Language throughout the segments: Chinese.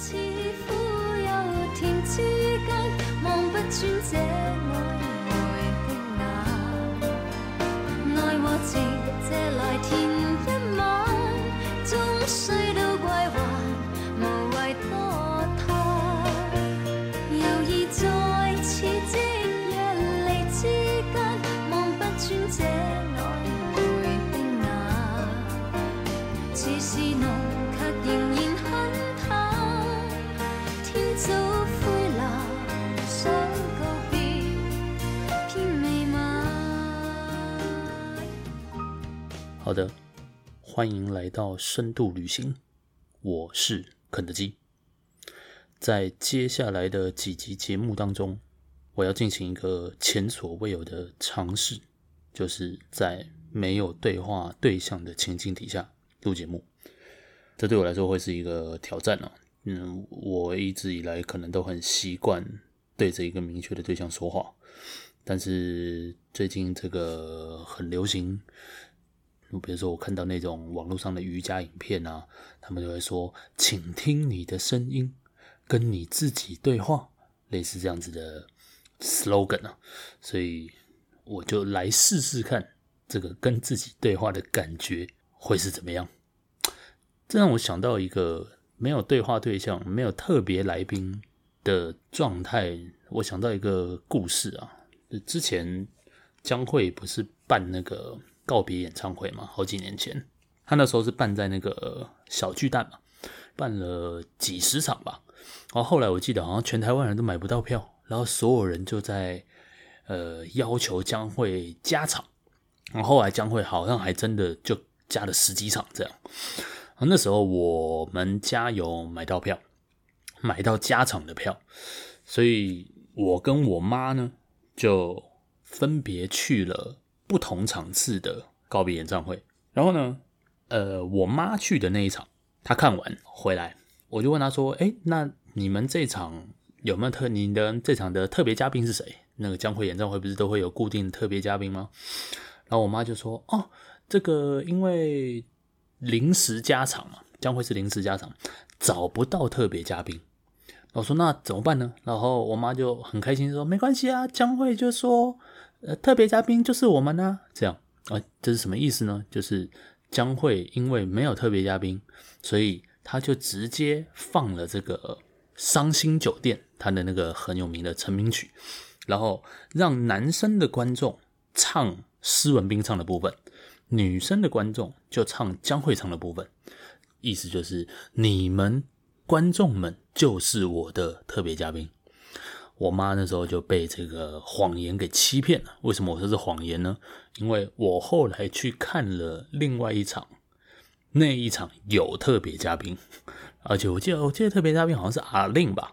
似乎有天之间望不穿这欢迎来到深度旅行，我是肯德基。在接下来的几集节目当中，我要进行一个前所未有的尝试，就是在没有对话对象的情境底下录节目。这对我来说会是一个挑战啊。嗯，我一直以来可能都很习惯对着一个明确的对象说话，但是最近这个很流行。比如说，我看到那种网络上的瑜伽影片啊，他们就会说：“请听你的声音，跟你自己对话。”类似这样子的 slogan 啊，所以我就来试试看这个跟自己对话的感觉会是怎么样。这让我想到一个没有对话对象、没有特别来宾的状态。我想到一个故事啊，之前江蕙不是办那个。告别演唱会嘛，好几年前，他那时候是办在那个小巨蛋嘛，办了几十场吧。然后后来我记得好像全台湾人都买不到票，然后所有人就在呃要求将会加场。然后后来将会好像还真的就加了十几场这样。然后那时候我们家有买到票，买到加场的票，所以我跟我妈呢就分别去了。不同场次的告别演唱会，然后呢，呃，我妈去的那一场，她看完回来，我就问她说：“哎，那你们这场有没有特？你的这场的特别嘉宾是谁？那个江蕙演唱会不是都会有固定特别嘉宾吗？”然后我妈就说：“哦，这个因为临时加场嘛，江蕙是临时加场，找不到特别嘉宾。”我说：“那怎么办呢？”然后我妈就很开心说：“没关系啊，江蕙就说。”呃，特别嘉宾就是我们呢，这样啊，这是什么意思呢？就是江蕙因为没有特别嘉宾，所以他就直接放了这个《伤心酒店》他的那个很有名的成名曲，然后让男生的观众唱施文斌唱的部分，女生的观众就唱江蕙唱的部分，意思就是你们观众们就是我的特别嘉宾。我妈那时候就被这个谎言给欺骗了。为什么我说是谎言呢？因为我后来去看了另外一场，那一场有特别嘉宾，而且我记得我记得特别嘉宾好像是阿令吧。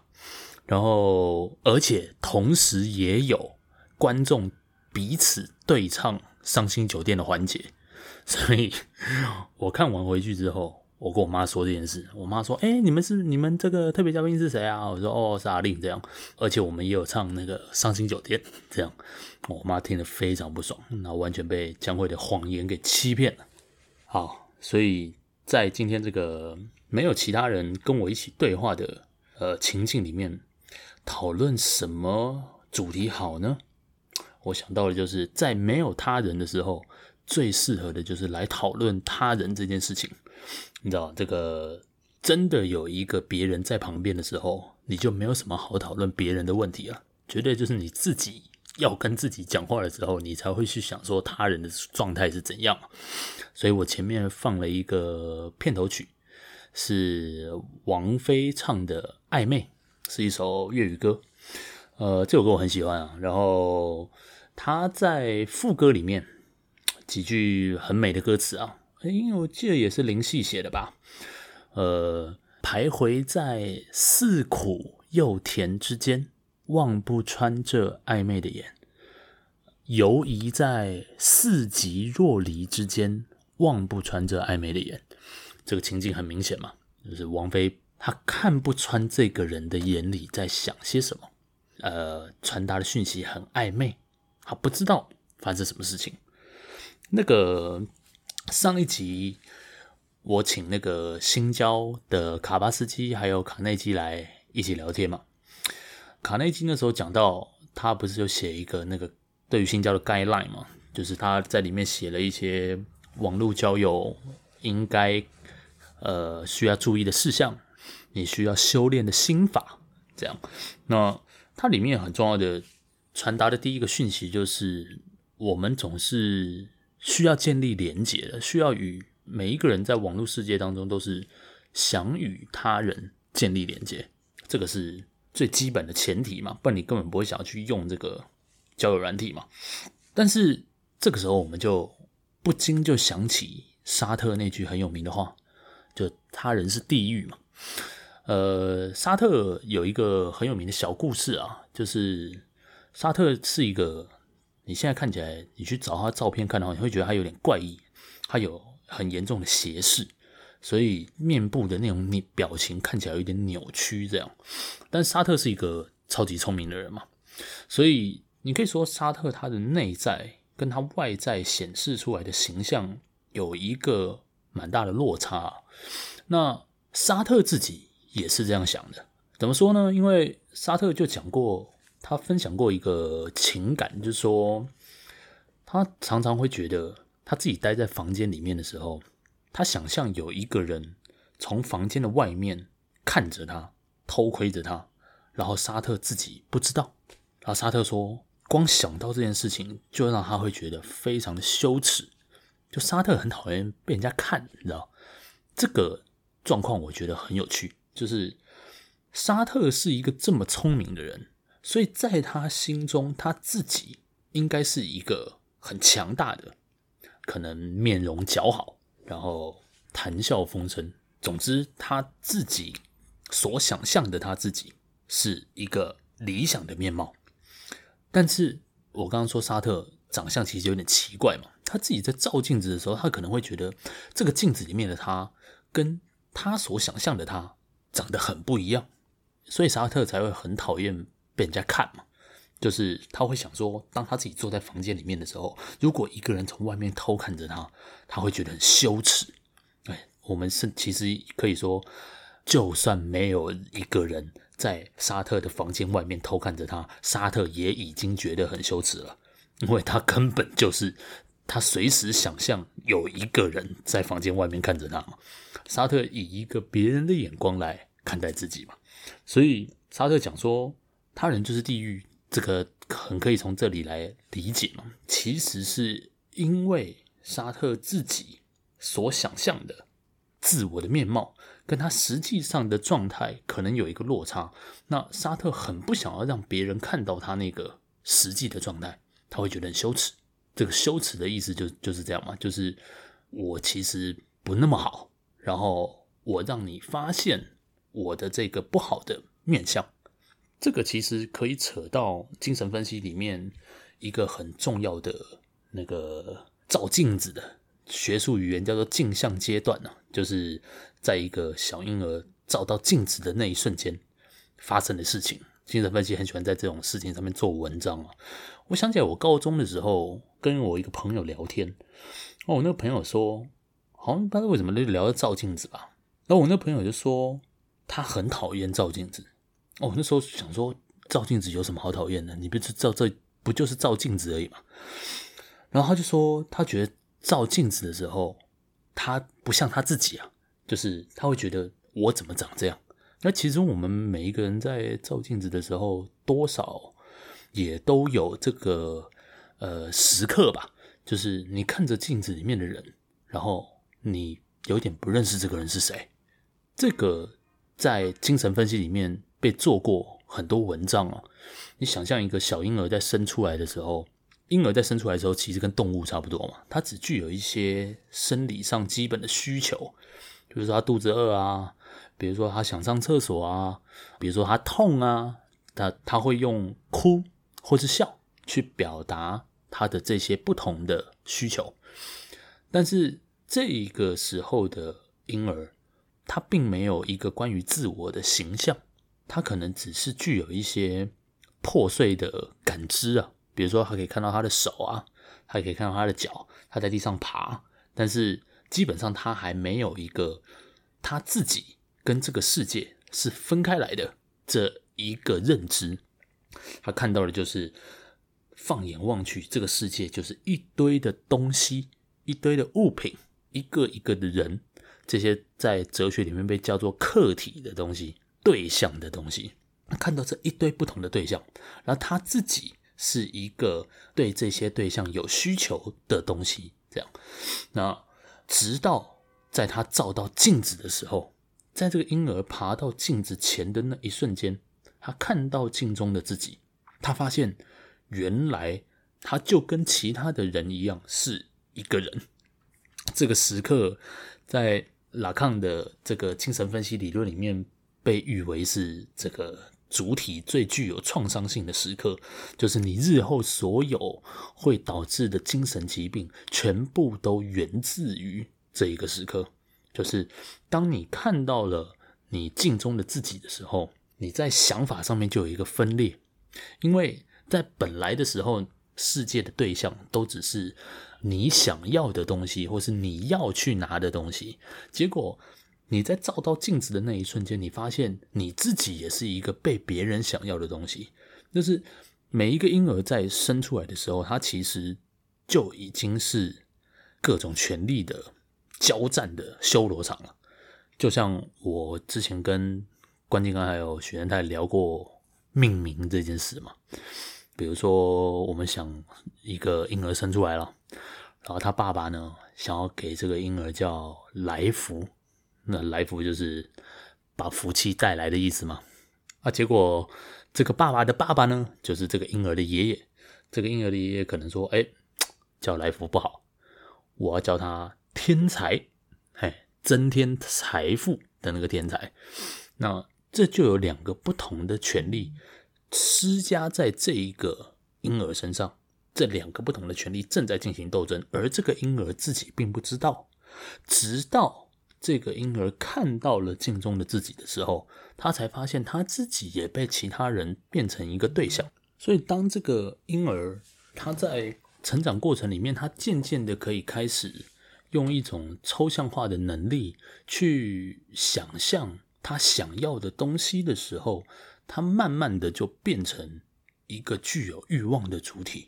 然后，而且同时也有观众彼此对唱《伤心酒店》的环节。所以我看完回去之后。我跟我妈说这件事，我妈说：“哎、你们是你们这个特别嘉宾是谁啊？”我说：“哦，是阿令这样，而且我们也有唱那个《伤心酒店》这样。”我妈听得非常不爽，然后完全被江蕙的谎言给欺骗了。好，所以在今天这个没有其他人跟我一起对话的呃情境里面，讨论什么主题好呢？我想到的就是在没有他人的时候，最适合的就是来讨论他人这件事情。你知道这个真的有一个别人在旁边的时候，你就没有什么好讨论别人的问题了。绝对就是你自己要跟自己讲话的时候，你才会去想说他人的状态是怎样。所以我前面放了一个片头曲，是王菲唱的《暧昧》，是一首粤语歌。呃，这首歌我很喜欢啊。然后他在副歌里面几句很美的歌词啊。因为我记得也是林夕写的吧，呃，徘徊在似苦又甜之间，望不穿这暧昧的眼；游移在似即若离之间，望不穿这暧昧的眼。这个情境很明显嘛，就是王菲她看不穿这个人的眼里在想些什么，呃，传达的讯息很暧昧，她不知道发生什么事情。那个。上一集我请那个新交的卡巴斯基还有卡内基来一起聊天嘛。卡内基那时候讲到，他不是就写一个那个对于新交的 guideline 嘛，就是他在里面写了一些网络交友应该呃需要注意的事项，你需要修炼的心法，这样。那它里面很重要的传达的第一个讯息就是，我们总是需要建立连结的，需要与每一个人在网络世界当中都是想与他人建立连结，这个是最基本的前提嘛，不然你根本不会想要去用这个交友软体嘛。但是这个时候我们就不禁就想起沙特那句很有名的话，就他人是地狱嘛。呃，沙特有一个很有名的小故事啊，就是沙特是一个。你现在看起来，你去找他照片看的话，你会觉得他有点怪异，他有很严重的斜视，所以面部的那种你表情看起来有点扭曲这样。但沙特是一个超级聪明的人嘛，所以你可以说沙特他的内在跟他外在显示出来的形象有一个蛮大的落差。那沙特自己也是这样想的，怎么说呢？因为沙特就讲过。他分享过一个情感，就是说，他常常会觉得他自己待在房间里面的时候，他想象有一个人从房间的外面看着他，偷窥着他，然后沙特自己不知道。然后沙特说，光想到这件事情，就让他会觉得非常的羞耻。就沙特很讨厌被人家看，你知道？这个状况我觉得很有趣，就是沙特是一个这么聪明的人。所以在他心中，他自己应该是一个很强大的，可能面容姣好，然后谈笑风生。总之，他自己所想象的他自己是一个理想的面貌。但是我刚刚说沙特长相其实有点奇怪嘛，他自己在照镜子的时候，他可能会觉得这个镜子里面的他跟他所想象的他长得很不一样，所以沙特才会很讨厌。被人家看嘛，就是他会想说，当他自己坐在房间里面的时候，如果一个人从外面偷看着他，他会觉得很羞耻。哎，我们是其实可以说，就算没有一个人在沙特的房间外面偷看着他，沙特也已经觉得很羞耻了，因为他根本就是他随时想象有一个人在房间外面看着他嘛。沙特以一个别人的眼光来看待自己嘛，所以沙特讲说。他人就是地狱，这个很可以从这里来理解嘛。其实是因为沙特自己所想象的自我的面貌，跟他实际上的状态可能有一个落差。那沙特很不想要让别人看到他那个实际的状态，他会觉得很羞耻。这个羞耻的意思就就是这样嘛，就是我其实不那么好，然后我让你发现我的这个不好的面相。这个其实可以扯到精神分析里面一个很重要的那个照镜子的学术语言，叫做镜像阶段呢，就是在一个小婴儿照到镜子的那一瞬间发生的事情。精神分析很喜欢在这种事情上面做文章啊。我想起来，我高中的时候跟我一个朋友聊天，哦，我那个朋友说，好像不知道为什么就聊到照镜子吧。然后我那个朋友就说，他很讨厌照镜子。哦，那时候想说照镜子有什么好讨厌的？你不是照这不就是照镜子而已嘛？然后他就说，他觉得照镜子的时候，他不像他自己啊，就是他会觉得我怎么长这样？那其实我们每一个人在照镜子的时候，多少也都有这个呃时刻吧，就是你看着镜子里面的人，然后你有点不认识这个人是谁。这个在精神分析里面。被做过很多文章啊！你想象一个小婴儿在生出来的时候，婴儿在生出来的时候，其实跟动物差不多嘛，它只具有一些生理上基本的需求，比如说他肚子饿啊，比如说他想上厕所啊，比如说他痛啊，他他会用哭或是笑去表达他的这些不同的需求，但是这个时候的婴儿，他并没有一个关于自我的形象。他可能只是具有一些破碎的感知啊，比如说他可以看到他的手啊，他可以看到他的脚，他在地上爬，但是基本上他还没有一个他自己跟这个世界是分开来的这一个认知。他看到的就是放眼望去，这个世界就是一堆的东西，一堆的物品，一个一个的人，这些在哲学里面被叫做客体的东西、对象的东西。看到这一堆不同的对象，然后他自己是一个对这些对象有需求的东西。这样，那直到在他照到镜子的时候，在这个婴儿爬到镜子前的那一瞬间，他看到镜中的自己，他发现原来他就跟其他的人一样是一个人。这个时刻在拉康的这个精神分析理论里面被誉为是这个主体最具有创伤性的时刻，就是你日后所有会导致的精神疾病，全部都源自于这一个时刻。就是当你看到了你镜中的自己的时候，你在想法上面就有一个分裂，因为在本来的时候，世界的对象都只是你想要的东西，或是你要去拿的东西。结果你在照到镜子的那一瞬间，你发现你自己也是一个被别人想要的东西。就是每一个婴儿在生出来的时候，他其实就已经是各种权力的交战的修罗场了。就像我之前跟关金刚还有许愿太聊过命名这件事嘛，比如说我们想一个婴儿生出来了，然后他爸爸呢想要给这个婴儿叫来福，那来福就是把福气带来的意思嘛。啊，结果这个爸爸的爸爸呢，就是这个婴儿的爷爷，这个婴儿的爷爷可能说，哎，叫来福不好，我要叫他天才，哎，增添财富的那个天才，那。这就有两个不同的权利施加在这一个婴儿身上，这两个不同的权利正在进行斗争，而这个婴儿自己并不知道。直到这个婴儿看到了镜中的自己的时候，他才发现他自己也被其他人变成一个对象。所以，当这个婴儿他在成长过程里面，他渐渐的可以开始用一种抽象化的能力去想象。他想要的东西的时候，他慢慢的就变成一个具有欲望的主体，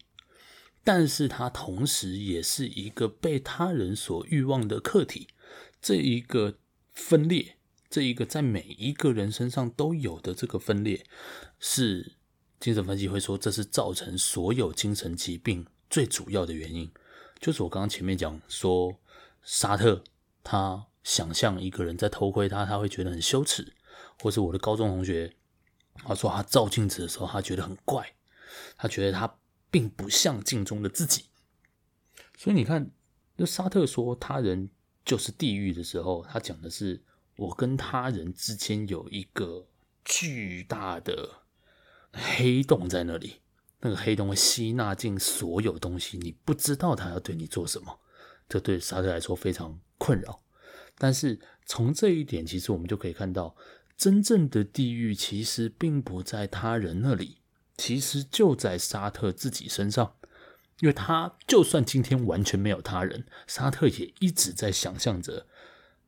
但是他同时也是一个被他人所欲望的客体。这一个分裂，这一个在每一个人身上都有的这个分裂，是精神分析会说，这是造成所有精神疾病最主要的原因。就是我刚刚前面讲说，沙特他。想象一个人在偷窥他，他会觉得很羞耻；或是我的高中同学，他说他照镜子的时候，他觉得很怪，他觉得他并不像镜中的自己。所以你看，那沙特说他人就是地狱的时候，他讲的是我跟他人之间有一个巨大的黑洞在那里，那个黑洞会吸纳进所有东西，你不知道他要对你做什么，这对沙特来说非常困扰。但是从这一点，其实我们就可以看到，真正的地狱其实并不在他人那里，其实就在沙特自己身上。因为他就算今天完全没有他人，沙特也一直在想象着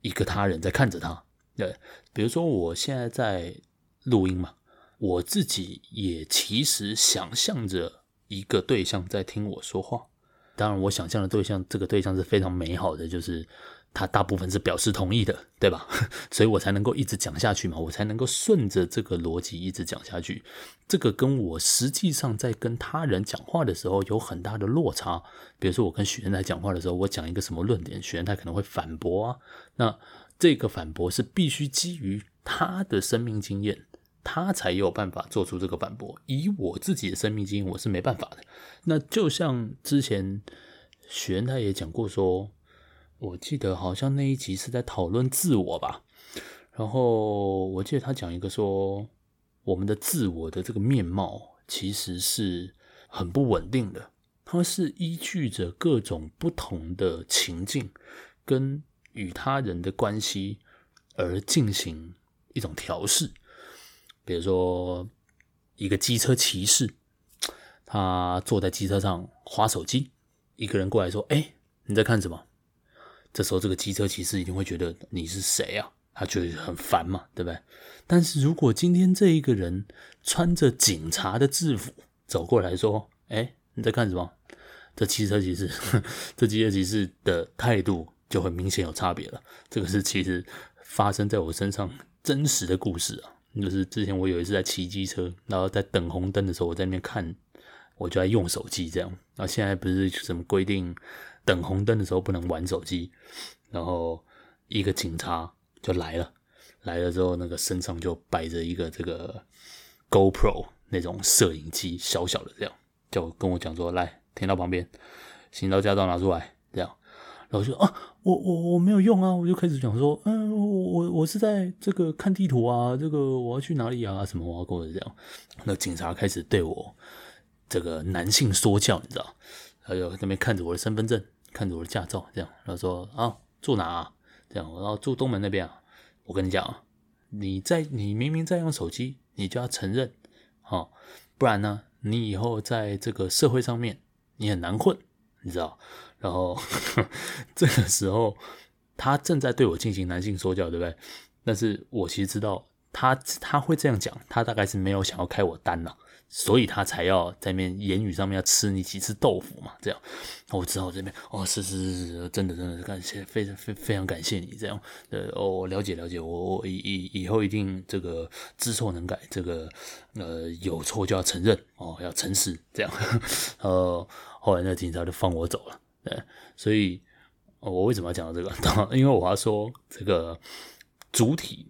一个他人在看着他。对，比如说我现在在录音嘛，我自己也其实想象着一个对象在听我说话。当然，我想象的对象，这个对象是非常美好的，就是。他大部分是表示同意的，对吧？所以我才能够一直讲下去嘛，我才能够顺着这个逻辑一直讲下去。这个跟我实际上在跟他人讲话的时候有很大的落差。比如说，我跟许愿台讲话的时候，我讲一个什么论点，许愿台可能会反驳啊。那这个反驳是必须基于他的生命经验，他才有办法做出这个反驳。以我自己的生命经验，我是没办法的。那就像之前许愿台也讲过说。我记得好像那一集是在讨论自我吧，然后我记得他讲一个说，我们的自我的这个面貌其实是很不稳定的，它是依据着各种不同的情境跟与他人的关系而进行一种调试。比如说，一个机车骑士，他坐在机车上划手机，一个人过来说：“哎，你在看什么？”这时候这个机车骑士一定会觉得你是谁啊？他觉得很烦嘛，对不对？但是如果今天这一个人穿着警察的制服走过来说：“哎，你在干什么？”这汽车骑士，这机车骑士的态度就会明显有差别了。这个是其实发生在我身上真实的故事啊，就是之前我有一次在骑机车，然后在等红灯的时候，我在那边看，我就在用手机这样。然后现在不是什么规定，等红灯的时候不能玩手机，然后一个警察就来了。来了之后，那个身上就摆着一个这个 GoPro 那种摄影机，小小的这样，就跟我讲说：“来，停到旁边，行到驾照拿出来。”这样，然后就说：“啊，我我我没有用啊！”我就开始讲说：“嗯，我我我是在这个看地图啊，这个我要去哪里啊？什么我要过的这样。”那警察开始对我这个男性说教，你知道？还有那边看着我的身份证，看着我的驾照，这样，然后说：“啊，住哪啊？”这样，然后住东门那边啊。我跟你讲，你在你明明在用手机，你就要承认，哦，不然呢，你以后在这个社会上面你很难混，你知道？然后 这个时候他正在对我进行男性说教，对不对？但是我其实知道他他会这样讲，他大概是没有想要开我单了。所以他才要在面言语上面要吃你几次豆腐嘛，这样，我知道这边哦，是是是是，真的真的是感谢，非常非非常感谢你这样，呃，哦，我了解了解，我我以以以后一定这个知错能改，这个呃有错就要承认哦，要诚实这样，呃，后来那警察就放我走了，对，所以我为什么要讲到这个？因为我要说这个主体。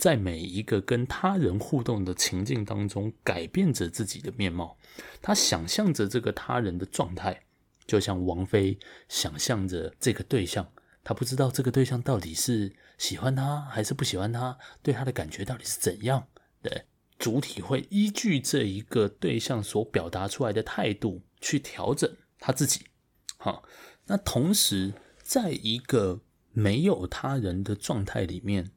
在每一个跟他人互动的情境当中，改变着自己的面貌。他想象着这个他人的状态，就像王菲想象着这个对象。他不知道这个对象到底是喜欢他还是不喜欢他，对他的感觉到底是怎样。对，主体会依据这一个对象所表达出来的态度去调整他自己。好，那同时，在一个没有他人的状态里面。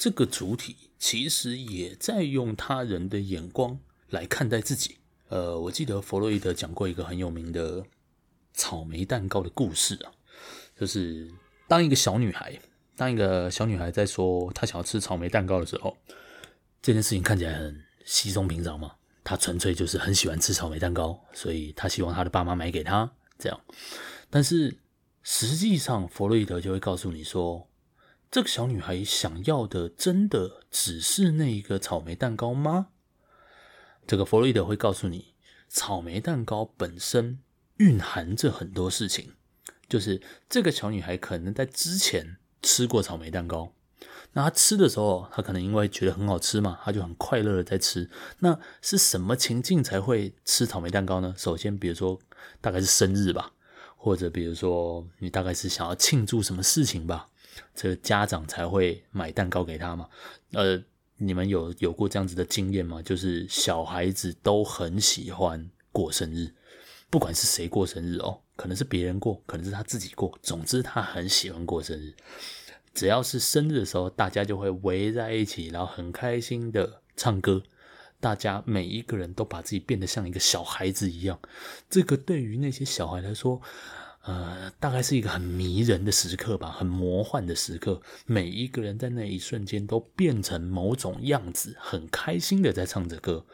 这个主体其实也在用他人的眼光来看待自己。呃，我记得弗洛伊德讲过一个很有名的草莓蛋糕的故事啊，就是当一个小女孩，当一个小女孩在说她想要吃草莓蛋糕的时候，这件事情看起来很稀松平常嘛，她纯粹就是很喜欢吃草莓蛋糕，所以她希望她的爸妈买给她这样。但是实际上，弗洛伊德就会告诉你说。这个小女孩想要的真的只是那一个草莓蛋糕吗？这个弗洛伊德会告诉你，草莓蛋糕本身蕴含着很多事情，就是这个小女孩可能在之前吃过草莓蛋糕，那她吃的时候，她可能因为觉得很好吃嘛，她就很快乐的在吃。那是什么情境才会吃草莓蛋糕呢？首先，比如说大概是生日吧，或者比如说你大概是想要庆祝什么事情吧。这家长才会买蛋糕给他嘛？呃，你们有有过这样子的经验吗？就是小孩子都很喜欢过生日，不管是谁过生日哦，可能是别人过，可能是他自己过，总之他很喜欢过生日。只要是生日的时候，大家就会围在一起，然后很开心的唱歌。大家每一个人都把自己变得像一个小孩子一样。这个对于那些小孩来说，呃，大概是一个很迷人的时刻吧，很魔幻的时刻。每一个人在那一瞬间都变成某种样子，很开心的在唱着歌。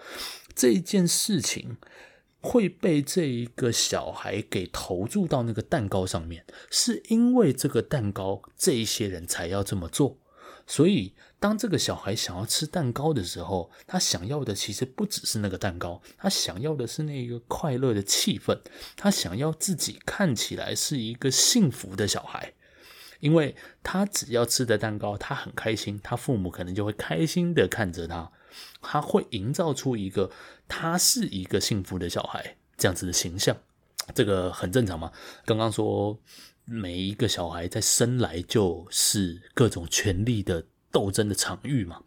这件事情会被这一个小孩给投注到那个蛋糕上面，是因为这个蛋糕，这一些人才要这么做。所以，当这个小孩想要吃蛋糕的时候，他想要的其实不只是那个蛋糕，他想要的是那个快乐的气氛，他想要自己看起来是一个幸福的小孩，因为他只要吃的蛋糕，他很开心，他父母可能就会开心的看着他，他会营造出一个他是一个幸福的小孩这样子的形象，这个很正常嘛。刚刚说。每一个小孩在生来就是各种权利的斗争的场域嘛。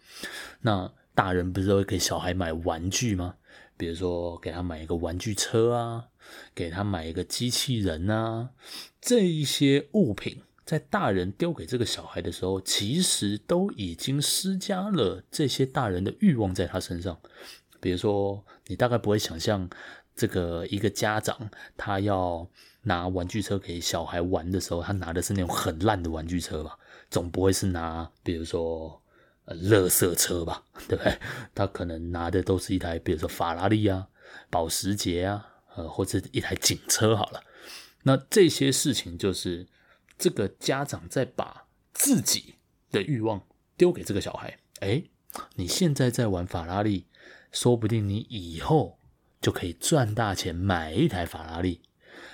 那大人不是都会给小孩买玩具吗？比如说给他买一个玩具车啊，给他买一个机器人啊，这一些物品在大人丢给这个小孩的时候，其实都已经施加了这些大人的欲望在他身上。比如说，你大概不会想象这个一个家长他要。拿玩具车给小孩玩的时候，他拿的是那种很烂的玩具车吧？总不会是拿，比如说呃，垃圾车吧？对不对？他可能拿的都是一台，比如说法拉利啊、保时捷啊，呃，或者一台警车好了。那这些事情就是这个家长在把自己的欲望丢给这个小孩。哎，你现在在玩法拉利，说不定你以后就可以赚大钱买一台法拉利。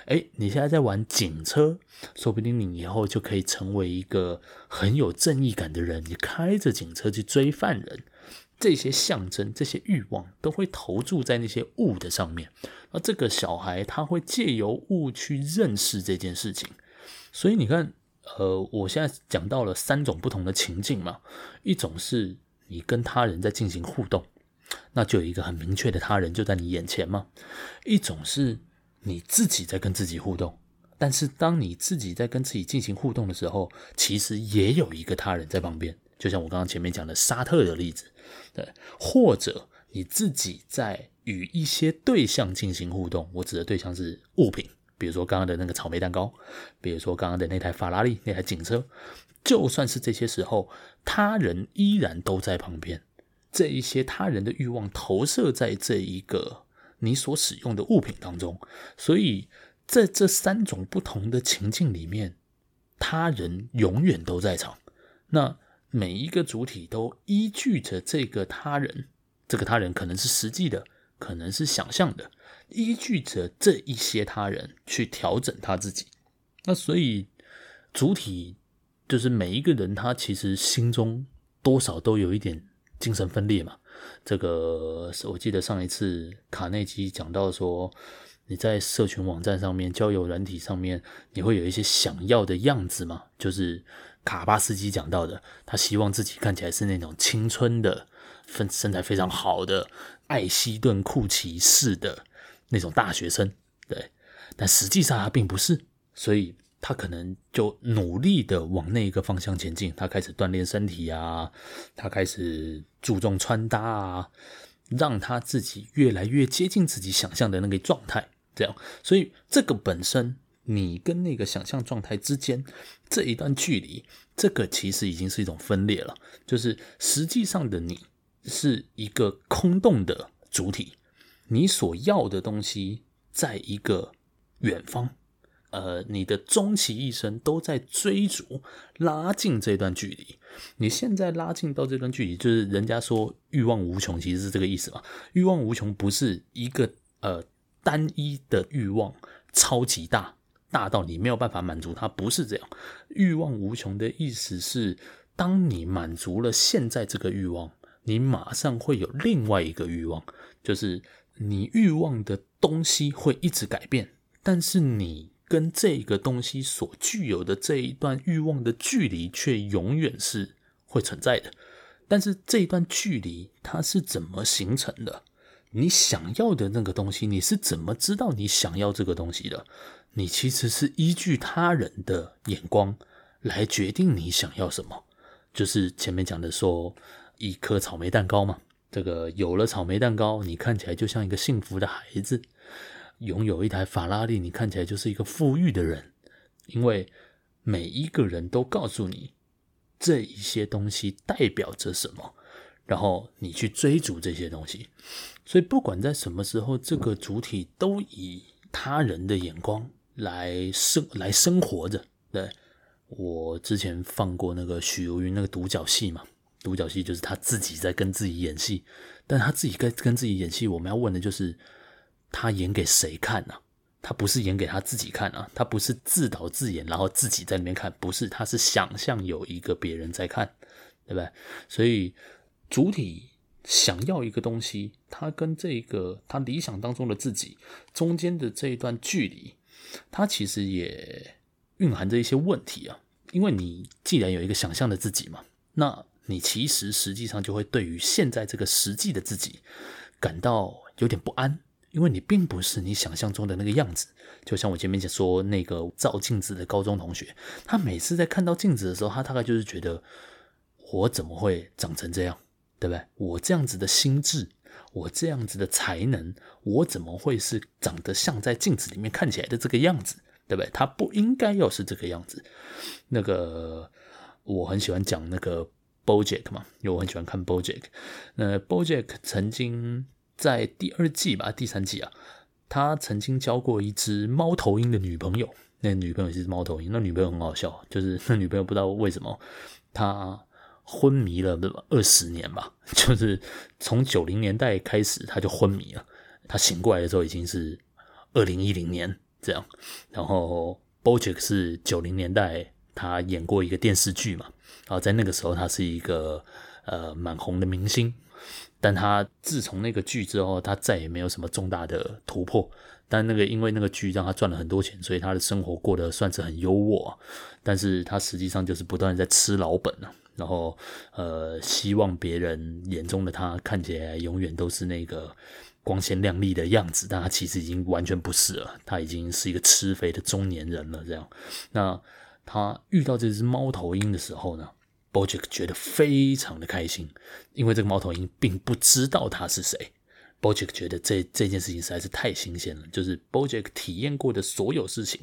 哎，你现在在玩警车，说不定你以后就可以成为一个很有正义感的人。你开着警车去追犯人，这些象征、这些欲望都会投注在那些物的上面。而这个小孩他会借由物去认识这件事情。所以你看，呃，我现在讲到了三种不同的情境嘛，一种是你跟他人在进行互动。那就有一个很明确的他人就在你眼前嘛。一种是你自己在跟自己互动，但是当你自己在跟自己进行互动的时候，其实也有一个他人在旁边。就像我刚刚前面讲的沙特的例子，对，或者你自己在与一些对象进行互动。我指的对象是物品，比如说刚刚的那个草莓蛋糕，比如说刚刚的那台法拉利，那台警车。就算是这些时候，他人依然都在旁边。这一些他人的欲望投射在这一个你所使用的物品当中，所以在这三种不同的情境里面，他人永远都在场。那每一个主体都依据着这个他人，这个他人可能是实际的，可能是想象的，依据着这一些他人去调整他自己。那所以主体就是每一个人，他其实心中多少都有一点。精神分裂嘛，这个我记得上一次卡内基讲到说，你在社群网站上面、交友软体上面，你会有一些想要的样子嘛？就是卡巴斯基讲到的，他希望自己看起来是那种青春的、身身材非常好的、艾希顿库奇式的那种大学生，对，但实际上他并不是，所以。他可能就努力的往那一个方向前进，他开始锻炼身体啊，他开始注重穿搭啊，让他自己越来越接近自己想象的那个状态。这样，所以这个本身，你跟那个想象状态之间这一段距离，这个其实已经是一种分裂了。就是实际上的你是一个空洞的主体，你所要的东西在一个远方。呃，你的终其一生都在追逐、拉近这段距离。你现在拉近到这段距离，就是人家说欲望无穷，其实是这个意思嘛。欲望无穷不是一个呃单一的欲望超级大，大到你没有办法满足它，不是这样。欲望无穷的意思是，当你满足了现在这个欲望，你马上会有另外一个欲望，就是你欲望的东西会一直改变，但是你。跟这个东西所具有的这一段欲望的距离，却永远是会存在的。但是这一段距离它是怎么形成的？你想要的那个东西，你是怎么知道你想要这个东西的？你其实是依据他人的眼光来决定你想要什么。就是前面讲的说，一颗草莓蛋糕嘛，这个有了草莓蛋糕，你看起来就像一个幸福的孩子。拥有一台法拉利，你看起来就是一个富裕的人，因为每一个人都告诉你这一些东西代表着什么，然后你去追逐这些东西。所以不管在什么时候，这个主体都以他人的眼光来生来生活着。对，我之前放过那个许茹芸那个独角戏嘛，独角戏就是他自己在跟自己演戏，但他自己跟跟自己演戏，我们要问的就是。他演给谁看呢？他不是演给他自己看啊，他不是自导自演，然后自己在那边看，不是，他是想象有一个别人在看，对不对？所以主体想要一个东西，他跟这个他理想当中的自己中间的这一段距离，他其实也蕴含着一些问题啊。因为你既然有一个想象的自己嘛，那你其实实际上就会对于现在这个实际的自己感到有点不安。因为你并不是你想象中的那个样子，就像我前面讲说那个照镜子的高中同学，他每次在看到镜子的时候，他大概就是觉得我怎么会长成这样，对不对？我这样子的心智，我这样子的才能，我怎么会是长得像在镜子里面看起来的这个样子？对不对？他不应该要是这个样子。那个我很喜欢讲那个 BoJack 嘛，因为我很喜欢看 BoJack。那 BoJack 曾经在第二季吧，第三季啊，他曾经交过一只猫头鹰的女朋友。那女朋友是猫头鹰，那女朋友很好笑，就是那女朋友不知道为什么她昏迷了二十年吧，就是从九零年代开始她就昏迷了，她醒过来的时候已经是二零一零年这样。然后 BoJack 是九零年代他演过一个电视剧嘛，然后在那个时候他是一个呃蛮红的明星，但他自从那个剧之后，他再也没有什么重大的突破。但那个因为那个剧让他赚了很多钱，所以他的生活过得算是很优渥。但是他实际上就是不断在吃老本啊，然后呃，希望别人眼中的他看起来永远都是那个光鲜亮丽的样子，但他其实已经完全不是了，他已经是一个吃肥的中年人了。这样，那他遇到这只猫头鹰的时候呢，BoJack 觉得非常的开心，因为这个猫头鹰并不知道他是谁。BoJack 觉得这这件事情实在是太新鲜了，就是 BoJack 体验过的所有事情，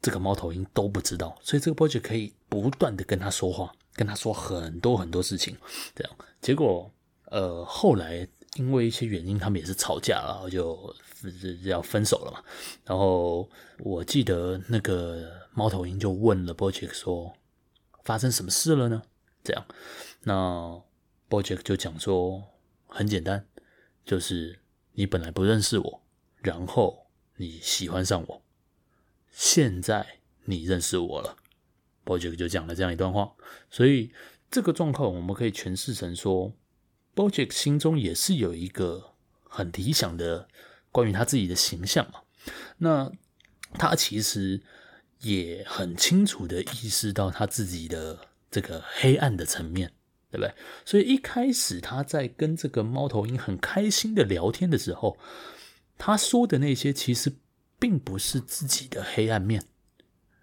这个猫头鹰都不知道，所以这个 BoJack 可以不断的跟他说话，跟他说很多很多事情，这样。结果，呃，后来因为一些原因，他们也是吵架了，就要分手了嘛。然后我记得那个猫头鹰就问了 BoJack 说：“发生什么事了呢？”这样，那 BoJack 就讲说：“很简单。”就是你本来不认识我，然后你喜欢上我，现在你认识我了。BoJack 就讲了这样一段话，所以这个状况我们可以诠释成说，BoJack 心中也是有一个很理想的关于他自己的形象嘛。那他其实也很清楚的意识到他自己的这个黑暗的层面。对不对？所以一开始他在跟这个猫头鹰很开心的聊天的时候，他说的那些其实并不是自己的黑暗面，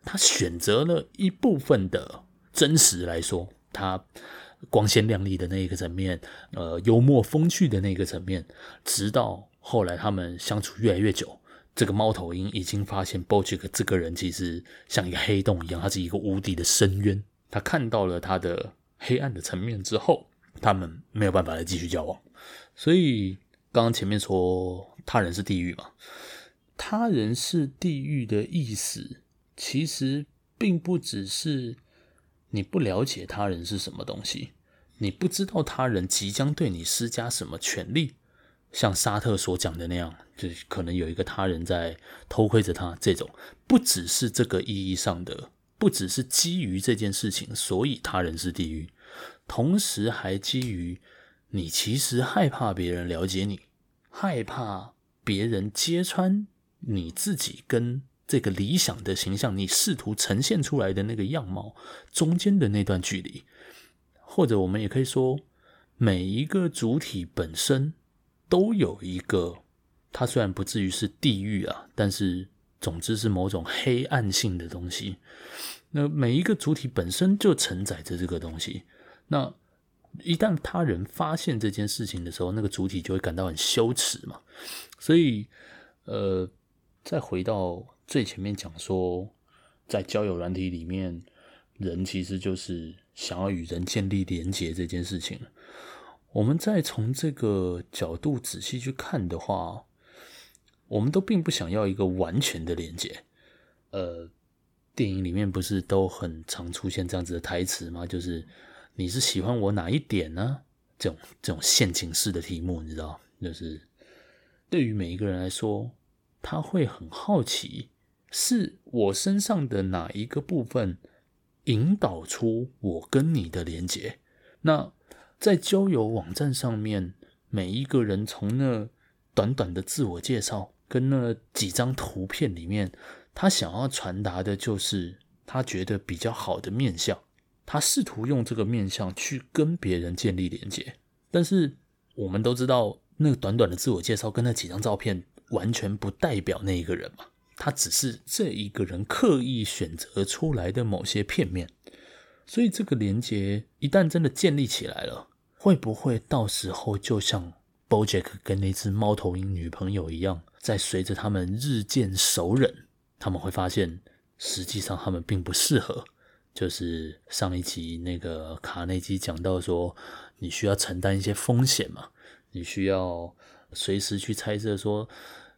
他选择了一部分的真实来说，他光鲜亮丽的那一个层面，呃，幽默风趣的那个层面，直到后来他们相处越来越久，这个猫头鹰已经发现 BoJack 这个人其实像一个黑洞一样，他是一个无底的深渊，他看到了他的。黑暗的层面之后，他们没有办法再继续交往。所以刚刚前面说他人是地狱嘛，他人是地狱的意思，其实并不只是你不了解他人是什么东西，你不知道他人即将对你施加什么权利，像沙特所讲的那样，就可能有一个他人在偷窥着他。这种不只是这个意义上的。不只是基于这件事情，所以他人是地狱，同时还基于你其实害怕别人了解你，害怕别人揭穿你自己跟这个理想的形象，你试图呈现出来的那个样貌中间的那段距离，或者我们也可以说，每一个主体本身都有一个，它虽然不至于是地狱啊，但是。总之是某种黑暗性的东西。那每一个主体本身就承载着这个东西。那一旦他人发现这件事情的时候，那个主体就会感到很羞耻嘛。所以，呃，再回到最前面讲说，在交友软体里面，人其实就是想要与人建立连结这件事情。我们再从这个角度仔细去看的话。我们都并不想要一个完全的连接，呃，电影里面不是都很常出现这样子的台词吗？就是你是喜欢我哪一点呢？这种这种陷阱式的题目，你知道，就是对于每一个人来说，他会很好奇，是我身上的哪一个部分引导出我跟你的连接？那在交友网站上面，每一个人从那短短的自我介绍。跟那几张图片里面，他想要传达的就是他觉得比较好的面相，他试图用这个面相去跟别人建立连接。但是我们都知道，那个短短的自我介绍跟那几张照片完全不代表那一个人嘛，他只是这一个人刻意选择出来的某些片面。所以这个连接一旦真的建立起来了，会不会到时候就像 BoJack 跟那只猫头鹰女朋友一样？在随着他们日渐熟稔他们会发现，实际上他们并不适合。就是上一集那个卡内基讲到说，你需要承担一些风险嘛，你需要随时去猜测说，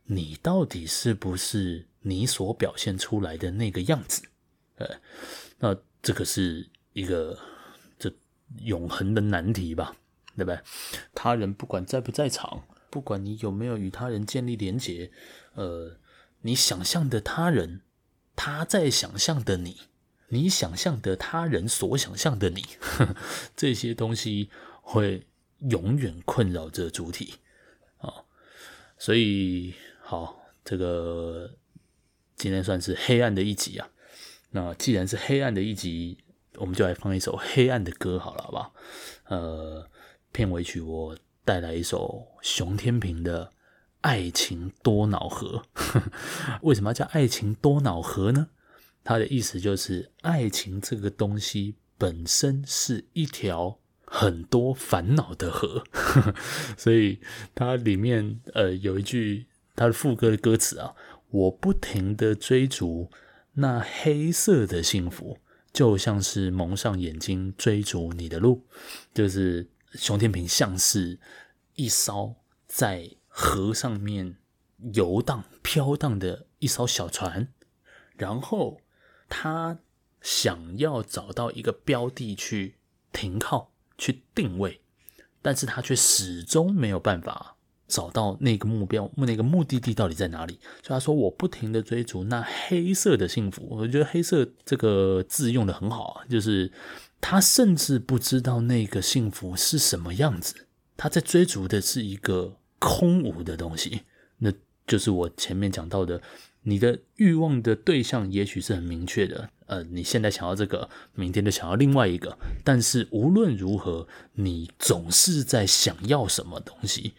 你到底是不是你所表现出来的那个样子？呃，那这个是一个这永恒的难题吧，对不对？他人不管在不在场，不管你有没有与他人建立连结，呃，你想象的他人，他在想象的你。你想象的他人所想象的你，呵呵，这些东西会永远困扰着主体啊。所以，好，这个今天算是黑暗的一集啊。那既然是黑暗的一集，我们就来放一首黑暗的歌好了，好不好？呃，片尾曲我带来一首熊天平的《爱情多瑙河》。为什么要叫爱情多瑙河呢？它的意思就是，爱情这个东西本身是一条很多烦恼的河，所以它里面呃有一句它的副歌的歌词啊，我不停地追逐那黑色的幸福，就像是蒙上眼睛追逐你的路，就是熊天平像是一艘在河上面游荡飘荡的一艘小船，然后。他想要找到一个标的去停靠、去定位，但是他却始终没有办法找到那个目标、那个目的地到底在哪里。所以他说：“我不停地追逐那黑色的幸福。”我觉得“黑色”这个字用得很好，就是他甚至不知道那个幸福是什么样子。他在追逐的是一个空无的东西，那就是我前面讲到的。你的欲望的对象也许是很明确的，呃，你现在想要这个，明天就想要另外一个，但是无论如何，你总是在想要什么东西。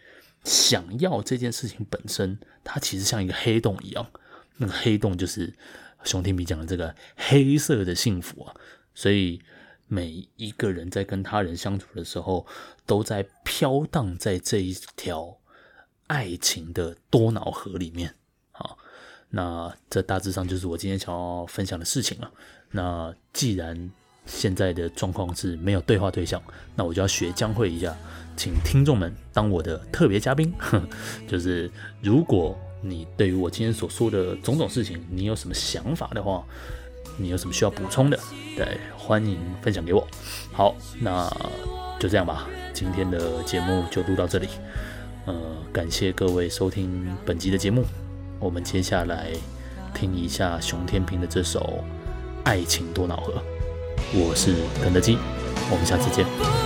想要这件事情本身，它其实像一个黑洞一样，那个黑洞就是熊天平讲的这个黑色的幸福啊。所以每一个人在跟他人相处的时候，都在飘荡在这一条爱情的多瑙河里面。好那这大致上就是我今天想要分享的事情了。那既然现在的状况是没有对话对象，那我就要学江蕙一下，请听众们当我的特别嘉宾。就是如果你对于我今天所说的种种事情，你有什么想法的话，你有什么需要补充的，对，欢迎分享给我。好，那就这样吧，今天的节目就录到这里。呃，感谢各位收听本集的节目。我们接下来听一下熊天平的这首《爱情多瑙河》，我是肯德基，我们下次见。